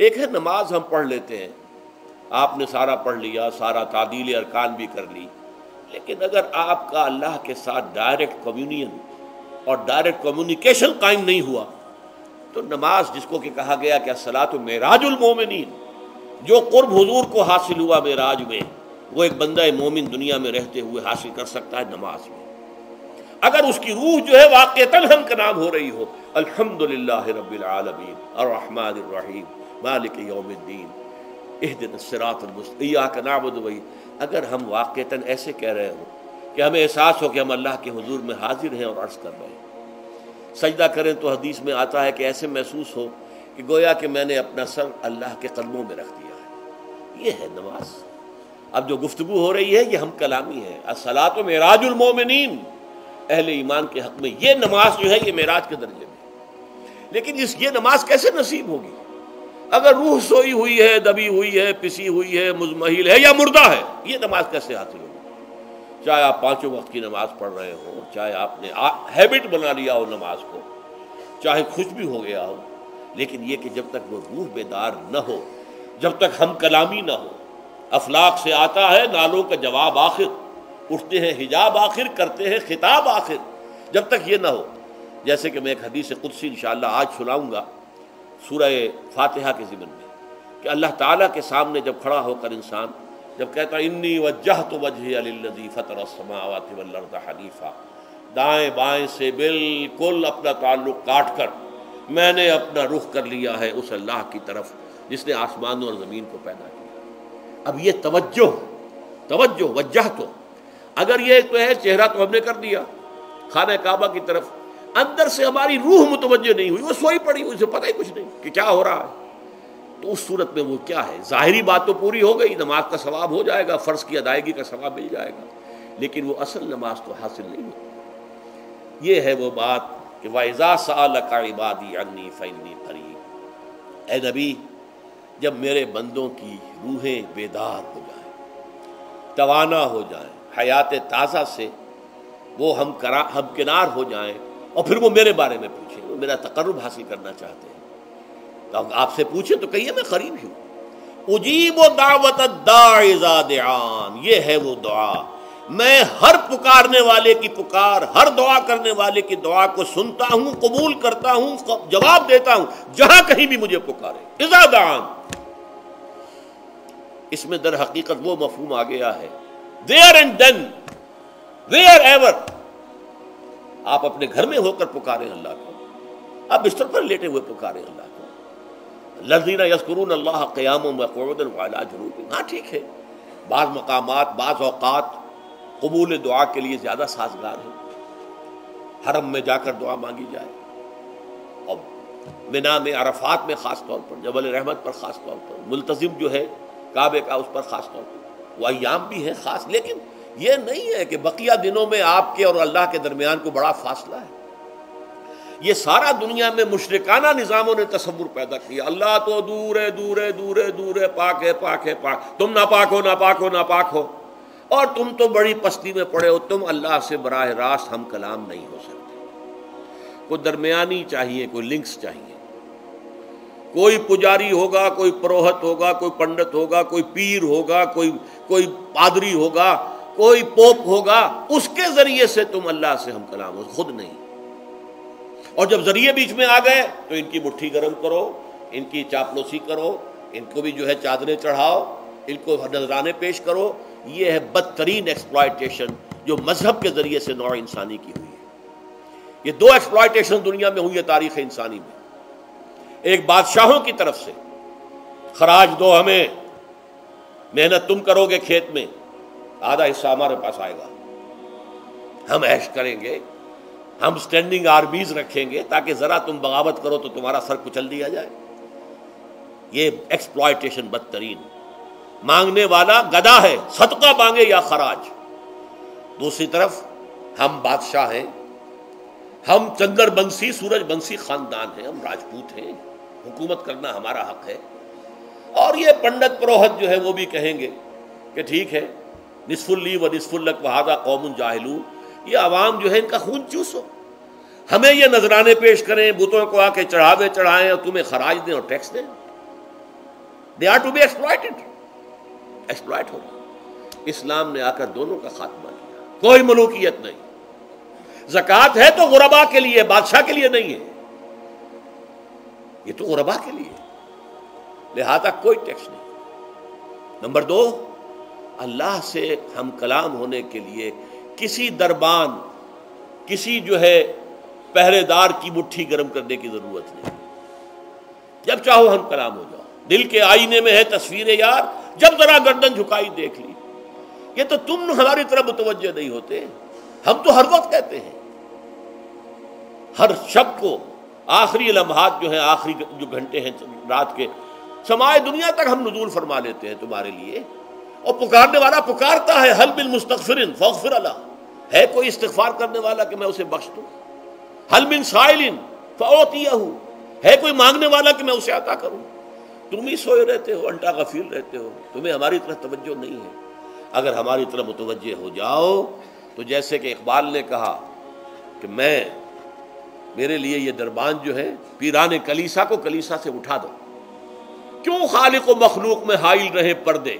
ایک ہے نماز ہم پڑھ لیتے ہیں۔ آپ نے سارا پڑھ لیا، سارا تعدیل ارکان بھی کر لی۔ لیکن اگر آپ کا اللہ کے ساتھ ڈائریکٹ کمیونین اور ڈائریکٹ کمیونیکیشن قائم نہیں ہوا، تو نماز جس کو کہ کہا گیا کہ تو معراج المومنین، جو قرب حضور کو حاصل ہوا معراج میں، وہ ایک بندہ مومن دنیا میں رہتے ہوئے حاصل کر سکتا ہے نماز میں۔ اگر اس کی روح جو ہے واقع تلحم کا نام ہو رہی ہو الحمد للہ رب العالمین، الرحمن الرحیم، مالک یوم الدین اہدن الصراط المستقیم کا نعبد وہی اگر ہم واقعتاً ایسے کہہ رہے ہوں کہ ہمیں احساس ہو کہ ہم اللہ کے حضور میں حاضر ہیں اور عرض کر رہے ہیں۔ سجدہ کریں تو حدیث میں آتا ہے کہ ایسے محسوس ہو کہ گویا کہ میں نے اپنا سر اللہ کے قدموں میں رکھ دیا ہے۔ یہ ہے نماز۔ اب جو گفتگو ہو رہی ہے، یہ ہم کلامی ہے اصلاۃ و معراج المومنین۔ اہل ایمان کے حق میں۔ یہ نماز جو ہے یہ معراج کے درجے میں۔ لیکن اس یہ نماز کیسے نصیب ہوگی؟ اگر روح سوئی ہوئی ہے، دبی ہوئی ہے، پسی ہوئی ہے، مزمحل ہے یا مردہ ہے، یہ نماز کیسے حاصل ہوگی؟ چاہے آپ پانچوں وقت کی نماز پڑھ رہے ہوں، چاہے آپ نے ہیبٹ بنا لیا ہو نماز کو، چاہے خوش بھی ہو گیا ہو، لیکن یہ کہ جب تک وہ روح بیدار نہ ہو، جب تک ہم کلامی نہ ہو افلاق سے آتا ہے، نالوں کا جواب آخر۔ اٹھتے ہیں، حجاب آخر کرتے ہیں، خطاب آخر، جب تک یہ نہ ہو۔ جیسے کہ میں ایک حدیث قدسی انشاءاللہ آج سناؤں گا سورہ فاتحہ کے ذمن میں، کہ اللہ تعالیٰ کے سامنے جب کھڑا ہو کر انسان جب کہتا انی وجہ تو وجہ فطر السماوات والارض حنیفہ دائیں بائیں سے بالکل اپنا تعلق کاٹ کر میں نے اپنا رخ کر لیا ہے اس اللہ کی طرف، جس نے آسمانوں اور زمین کو پیدا کیا۔ اب یہ توجہ توجہ وجہ تو اگر یہ تو ہے، چہرہ تو ہم نے کر دیا۔ خانہ کعبہ کی طرف۔ اندر سے ہماری روح متوجہ نہیں ہوئی، وہ سوئی پڑی اسے پتہ ہی کچھ نہیں کہ کیا ہو رہا ہے۔ تو اس صورت میں وہ کیا ہے؟ ظاہری بات تو پوری ہو گئی، نماز کا ثواب ہو جائے گا، فرض کی ادائیگی کا ثواب مل جائے گا۔ لیکن وہ اصل نماز تو حاصل نہیں ہوتی یہ ہے وہ بات کہ واحضا کا عبادی انی فنی فری اے نبی، جب میرے بندوں کی روحیں بیدار ہو جائیں، توانا ہو جائیں حیات تازہ سے وہ ہم کرا، ہم کنار ہو جائیں اور پھر وہ میرے بارے میں پوچھیں، وہ میرا تقرب حاصل کرنا چاہتے ہیں۔ تو آپ سے پوچھیں تو کہیے میں قریب ہی ہوں اجیب و دعوت دعان یہ ہے وہ دعا۔ میں ہر پکارنے والے کی پکار، ہر دعا کرنے والے کی دعا کو سنتا ہوں، قبول کرتا ہوں جواب دیتا ہوں، جہاں کہیں بھی مجھے پکارے۔ دعان اس میں در حقیقت وہ مفہوم آ گیا ہے۔ There and then wherever آپ اپنے گھر میں ہو کر پکارے اللہ کو۔ آپ بستر پر لیٹے ہوئے پکارے اللہ کو۔ لذینہ یسکرون اللہ قیام و جنوب ہاں ٹھیک ہے۔ بعض مقامات، بعض اوقات قبول دعا کے لیے زیادہ سازگار ہیں۔ حرم میں جا کر دعا مانگی جائے۔ اور منا میں، عرفات میں خاص طور پر، جبل رحمت پر خاص طور پر۔ ملتظم جو ہے، کعبے کا اس پر خاص طور پر۔ وہ ایام بھی ہے خاص، لیکن یہ نہیں ہے کہ بقیہ دنوں میں آپ کے اور اللہ کے درمیان کو بڑا فاصلہ ہے۔ یہ سارا دنیا میں مشرکانہ نظاموں نے تصور پیدا کیا۔ اللہ تو دور ہے دور ہے دور ہے دور ہے، پاک ہے پاک ہے، پاک۔ تم نہ پاک ہو نہ پاک ہو نہ پاک ہو۔ اور تم تو بڑی پستی میں پڑے ہو، تم اللہ سے براہ راست ہم کلام نہیں ہو سکتے۔ کوئی درمیانی چاہیے، کوئی لنکس چاہیے۔ کوئی پجاری ہوگا، کوئی پروہت ہوگا، کوئی پنڈت ہوگا، کوئی پیر ہوگا، کوئی کوئی پادری ہوگا، کوئی پوپ ہوگا، اس کے ذریعے سے تم اللہ سے ہم کلام ہو، خود نہیں۔ اور جب ذریعے بیچ میں آ گئے تو ان کی مٹھی گرم کرو، ان کی چاپلوسی کرو، ان کو بھی جو ہے چادریں چڑھاؤ، ان کو نذرانے پیش کرو۔ یہ ہے بدترین ایکسپلائٹیشن جو مذہب کے ذریعے سے نوع انسانی کی ہوئی ہے۔ یہ دو ایکسپلائٹیشن دنیا میں ہوئی ہے تاریخ انسانی میں۔ ایک بادشاہوں کی طرف سے، خراج دو ہمیں، محنت تم کرو گے کھیت میں، آدھا حصہ ہمارے پاس آئے گا۔ ہم ایش کریں گے، ہم سٹینڈنگ آرمیز رکھیں گے تاکہ ذرا تم بغاوت کرو تو تمہارا سر کچل دیا جائے۔ یہ ایکسپلائٹیشن بدترین۔ مانگنے والا گدا ہے، صدقہ مانگے یا خراج۔ دوسری طرف، ہم بادشاہ ہیں۔ ہم چندر بنسی، سورج بنسی خاندان ہیں، ہم راجپوت ہیں۔ حکومت کرنا ہمارا حق ہے۔ اور یہ پنڈت پروہت جو ہے وہ بھی کہیں گے کہ ٹھیک ہے، نصف اللی و نصف الق وحادہ قوم جاہلو یہ عوام جو ہے ان کا خون چوسو۔ ہمیں یہ نذرانے پیش کریں، بتوں کو آ کے چڑھاوے چڑھائیں اور تمہیں خراج دیں اور ٹیکس دیں۔ They are to be exploited exploit ہو۔ رہا اسلام نے آ کر دونوں کا خاتمہ کیا۔ کوئی ملوکیت نہیں۔ زکوٰۃ ہے تو غربا کے لیے، بادشاہ کے لیے نہیں ہے۔ یہ تو غربا کے لیے لہذا کوئی ٹیکس نہیں۔ نمبر دو، اللہ سے ہم کلام ہونے کے لیے کسی دربان، کسی جو ہے پہرے دار کی مٹھی گرم کرنے کی ضرورت نہیں۔ جب چاہو ہم کلام ہو جاؤ۔ دل کے آئینے میں ہے تصویر یار، جب ذرا گردن جھکائی دیکھ لی۔ یہ تو تم ہماری طرف متوجہ نہیں ہوتے۔ ہم تو ہر وقت کہتے ہیں۔ ہر شب کو آخری لمحات جو ہیں، آخری جو گھنٹے ہیں رات کے سمائے دنیا تک ہم نزول فرما لیتے ہیں تمہارے لیے۔ اور پکارنے والا پکارتا ہے حل بل مستقفرن فوقفر اللہ ہے کوئی استغفار کرنے والا کہ میں اسے بخش دوں؟ حل بن سائلن فوتیا ہوں ہے کوئی مانگنے والا کہ میں اسے عطا کروں؟ تم ہی سوئے رہتے ہو، انٹا غفیر رہتے ہو۔ تمہیں ہماری طرف توجہ نہیں ہے۔ اگر ہماری طرف متوجہ ہو جاؤ، تو جیسے کہ اقبال نے کہا کہ میں میرے لیے یہ دربان جو ہے، پیران کلیسا کو کلیسا سے اٹھا دو۔ کیوں خالق و مخلوق میں حائل رہے پردے؟